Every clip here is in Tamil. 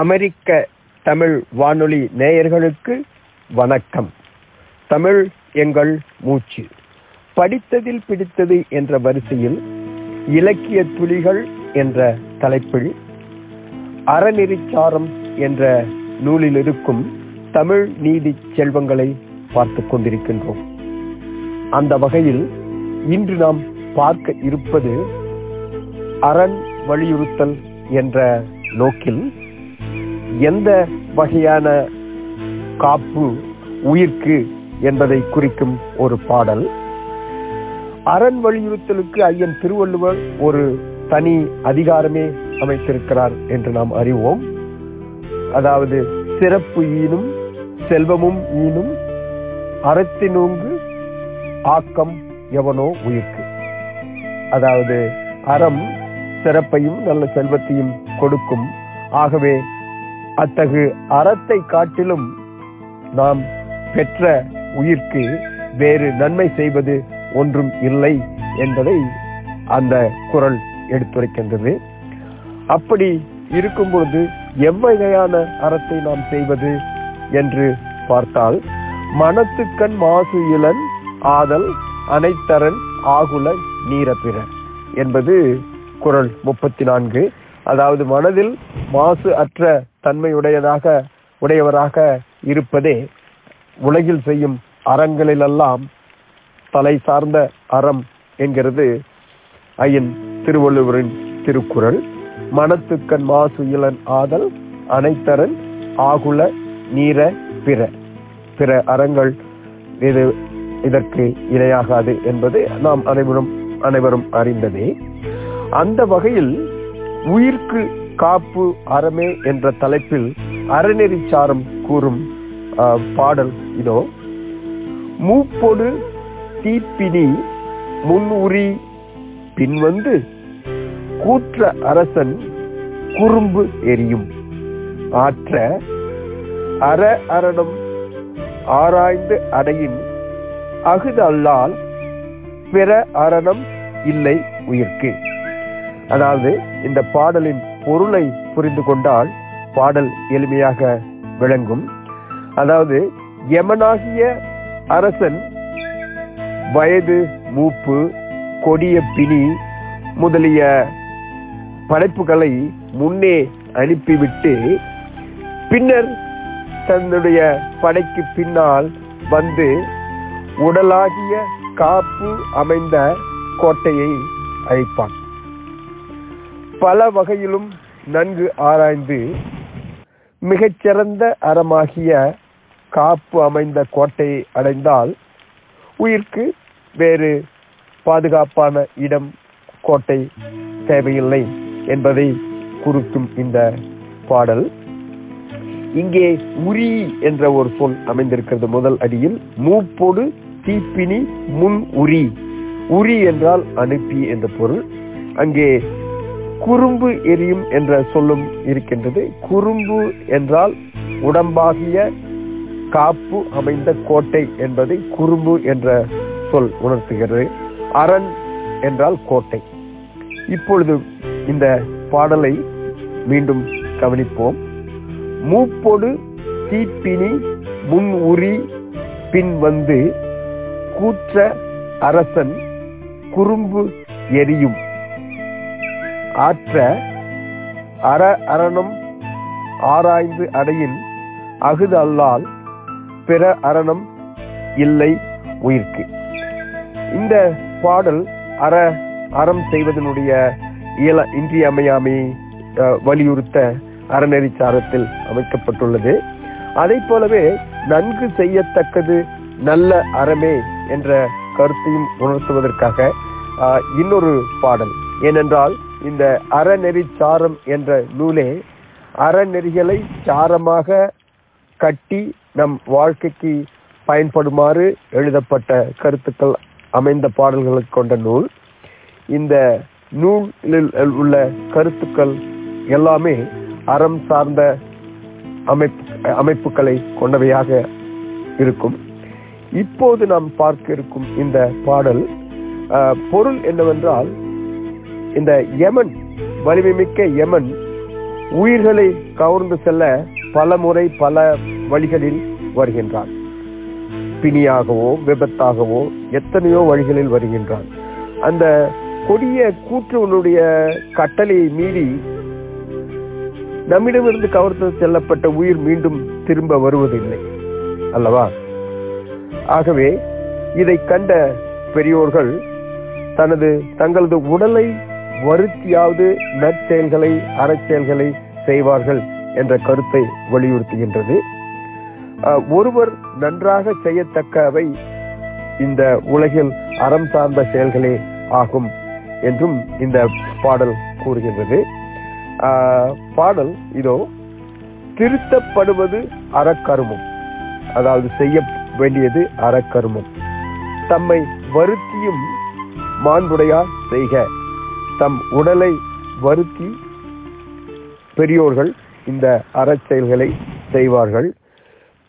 அமெரிக்க தமிழ் வானொலி நேயர்களுக்கு வணக்கம். தமிழ் எங்கள் மூச்சு. படித்ததில் பிடித்தது என்ற வரிசையில் இலக்கிய துளிகள் என்ற தலைப்பில் அறநெறிச்சாரம் என்ற நூலில் இருக்கும் தமிழ் நீதி செல்வங்களை பார்த்து கொண்டிருக்கின்றோம். அந்த வகையில் இன்று நாம் பார்க்க இருப்பது அரண் வலியுறுத்தல் என்ற நோக்கில் எந்த வகையான காப்பு உயிர்க்கு என்பதை குறிக்கும் ஒரு பாடல். அரண் வலியுறுத்தலுக்கு ஐயன் திருவள்ளுவர் ஒரு தனி அதிகாரமே அமைத்திருக்கிறார் என்று நாம் அறிவோம். அதாவது சிறப்பு ஈனும் செல்வமும் ஈனும் அறத்தினூங்கு ஆக்கம் எவனோ உயிர்க்கு. அதாவது அறம் சிறப்பையும் நல்ல செல்வத்தையும் கொடுக்கும். ஆகவே அத்தகு அறத்தை காட்டிலும் நாம் பெற்ற உயிர்க்கு வேறு நன்மை செய்வது ஒன்றும் இல்லை என்பதை அந்த குரல் எடுத்துரைக்கின்றது. அப்படி இருக்கும்பொழுது எவ்வகையான அறத்தை நாம் செய்வது என்று பார்த்தால் மனத்துக்கண் மாசு இளன் ஆதல் அனைத்தரன் ஆகுல நீரப்பிற என்பது குரல் முப்பத்தி நான்கு. அதாவது மனதில் மாசு அற்ற தன்மையுடையதாக உடையவராக இருப்பதே உலகில் செய்யும் அறங்களிலெல்லாம் தலை சார்ந்த அறம் என்கிறது ஐயன் திருவள்ளுவரின் திருக்குறள். மனத்துக்கண் மாசு இளன் ஆதல் அனைத்தரன் ஆகுல நீர பிற. பிற அறங்கள் இது இதற்கு இணையாகாது என்பது நாம் அனைவரும் அனைவரும் அறிந்ததே. அந்த வகையில் உயிர்க்கு காப்பு அறமே என்ற தலைப்பில் அறநெறிச்சாரம் கூறும் பாடல் இதோ. மூப்பொடு தீப்பினி முன்னுரி பின்வந்து கூற்ற அரசன் குறும்பு எரியும். ஆற்ற அற அரணம் ஆராய்ந்து அடையின் அகுதல்லால் பிற அரணம் இல்லை உயிர்க்கு. அதாவது இந்த பாடலின் பொருளை புரிந்து கொண்டால் பாடல் எளிமையாக விளங்கும். அதாவது யமனாகிய அரசன் வயது மூப்பு கொடிய பிணி முதலிய படைப்புகளை முன்னே அனுப்பிவிட்டு பின்னர் தன்னுடைய படைக்கு பின்னால் வந்து உடலாகிய காப்பு அமைந்த கோட்டையை அழைப்பான். பல வகையிலும் நன்கு ஆராய்ந்து மிகச்சிறந்த அறமாகிய காப்பு அமைந்த கோட்டையை அடைந்தால் உயிர்க்கு வேறு பாதுகாப்பான இடம் கோட்டை தேவையில்லை என்பதை குறிக்கும் இந்த பாடல். இங்கே உரி என்ற ஒரு சொல் அமைந்திருக்கிறது முதல் அடியில். மூப்பொடு தீப்பினி முன் உரி. உரி என்றால் அனுப்பி என்ற பொருள். அங்கே குறும்பு எரியும் என்ற சொல்லும் இருக்கின்றது. குறும்பு என்றால் உடம்பாகிய காப்பு அமைந்த கோட்டை என்பதை குறும்பு என்ற சொல் உணர்த்துகிறது. அரண் என்றால் கோட்டை. இப்பொழுது இந்த பாடலை மீண்டும் கவனிப்போம். மூப்பொடு தீப்பினி முன் உரி பின் வந்து கூற்ற அரசன் குறும்பு எரியும். ஆற்ற அற அரணம் ஆராய்ந்து அடையின் அகுது அல்லால் பிற அரணம் இல்லை உயிர்க்கு. இந்த பாடல் அற அறம் செய்வதனுடைய இயல இன்றியமையாமை வலியுறுத்த அறநெறிச்சாரத்தில் அமைக்கப்பட்டுள்ளது. அதை போலவே நன்கு செய்யத்தக்கது நல்ல அறமே என்ற கருத்தையும் உணர்த்துவதற்காக இன்னொரு பாடல். ஏனென்றால் இந்த அறநெறி சாரம் என்ற நூலே அறநெறிகளை சாரமாக கட்டி நம் வாழ்க்கைக்கு பயன்படுமாறு எழுதப்பட்ட கருத்துக்கள் அமைந்த பாடல்களை கொண்ட நூல். இந்த நூலில் உள்ள கருத்துக்கள் எல்லாமே அறம் சார்ந்த அமைப்பு அமைப்புகளை கொண்டவையாக இருக்கும். இப்போது நாம் பார்க்க இருக்கும் இந்த பாடல் பொருள் என்னவென்றால் இந்த யமன் வலிமை மிக்க யமன் உயிர்களை கவர்ந்து செல்ல பல முறை பல வழிகளில் வருகின்றான். பிணியாகவோ விபத்தாகவோ எத்தனையோ வழிகளில் வருகின்றான். அந்த கொடிய கூற்றுவனுடைய கட்டளையை மீறி நம்மிடமிருந்து கவர்ந்து செல்லப்பட்ட உயிர் மீண்டும் திரும்ப வருவதில்லை அல்லவா? ஆகவே இதை கண்ட பெரியோர்கள் தனது தங்களது உடலை வருத்தியாவது நற்செயல்களை அறச்செயல்களை செய்வார்கள் என்ற கருத்தை வலியுறுத்துகின்றது. ஒருவர் நன்றாக செய்யத்தக்கவை இந்த உலகில் அறம் சார்ந்த செயல்களே ஆகும் என்றும் இந்த பாடல் கூறுகின்றது. பாடல் இதோ திருத்தப்படுவது அறக்கருமம். அதாவது செய்ய வேண்டியது அறக்கருமம். தம்மை வருத்தியும் மாண்புடையார் செய்க. தம் உடலை வருத்தி பெரியோர்கள் இந்த அறச்செயல்களை செய்வார்கள்.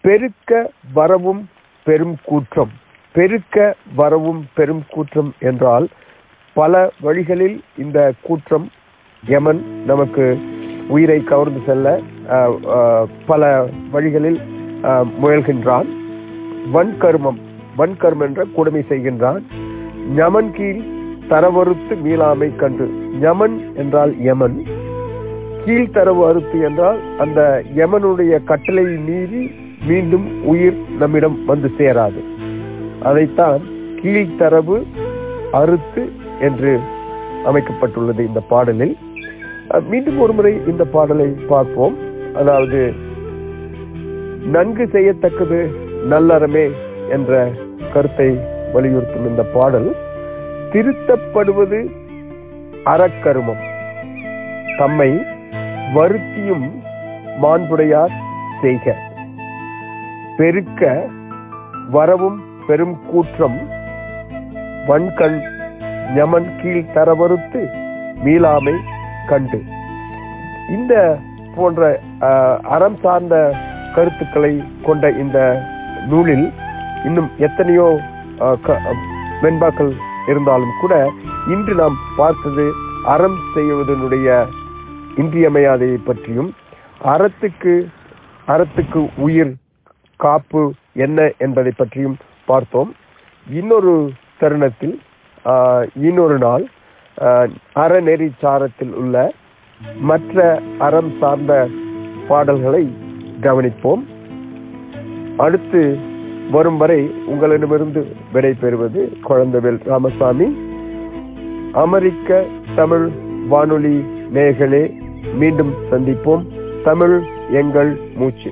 பெருக்க வரவும் பெரும் கூற்றம். பெருக்க வரவும் பெரும் கூற்றம் என்றால் பல வழிகளில் இந்த கூற்றம் யமன் நமக்கு உயிரை கவர்ந்து செல்ல பல வழிகளில் முயல்கின்றான். வன்கர்மம். வன்கர்மம் என்ற கொடுமை செய்கின்றான். யமன் கீழ் தரவறுத்து மீளாமை கண்டு. யமன் என்றால் யமன். கீழ்த்தரவு அறுத்து என்றால் அந்த யமனுடைய கட்டளையை மீறி மீண்டும் உயிர் நம்மிடம் வந்து சேராது. அதைத்தான் கீழ்த்தரவு அறுத்து என்று அமைக்கப்பட்டுள்ளது இந்த பாடலில். மீண்டும் ஒரு முறை இந்த பாடலை பார்ப்போம். அதாவது நன்கு செய்யத்தக்கது நல்லறமே என்ற கருத்தை வலியுறுத்தும் இந்த பாடல். திருத்தப்படுவது அறக்கருமம். தம்மை வருத்தியும் மாண்புடையார் செய்க. பெருக்க வரவும் பெரும் கூற்றம் வன்கண் யமன் கீழ் தரவறுத்து மீளாமை கண்டு. இந்த போன்ற அறம் சார்ந்த கருத்துக்களை கொண்ட இந்த நூலில் இன்னும் எத்தனையோ க- வெண்பாக்கள் இருந்தாலும் கூட இன்று நாம் பார்த்தது அறம் செய்வதனுடைய இன்றியமையாதையை பற்றியும் அறத்துக்கு அறத்துக்கு உயிர் காப்பு என்ன என்பதை பற்றியும் பார்த்தோம். இன்னொரு தருணத்தில் ஆஹ், இன்னொரு நாள் ஆஹ், அறநெறி சாரத்தில் உள்ள மற்ற அறம் சார்ந்த பாடல்களை கவனிப்போம். அடுத்து வரும் வரை உங்களிடமிருந்து விடை பெறுவது ராமசாமி. அமெரிக்க தமிழ் வானொலி நேயர்களே மீண்டும் சந்திப்போம். தமிழ் எங்கள் மூச்சு.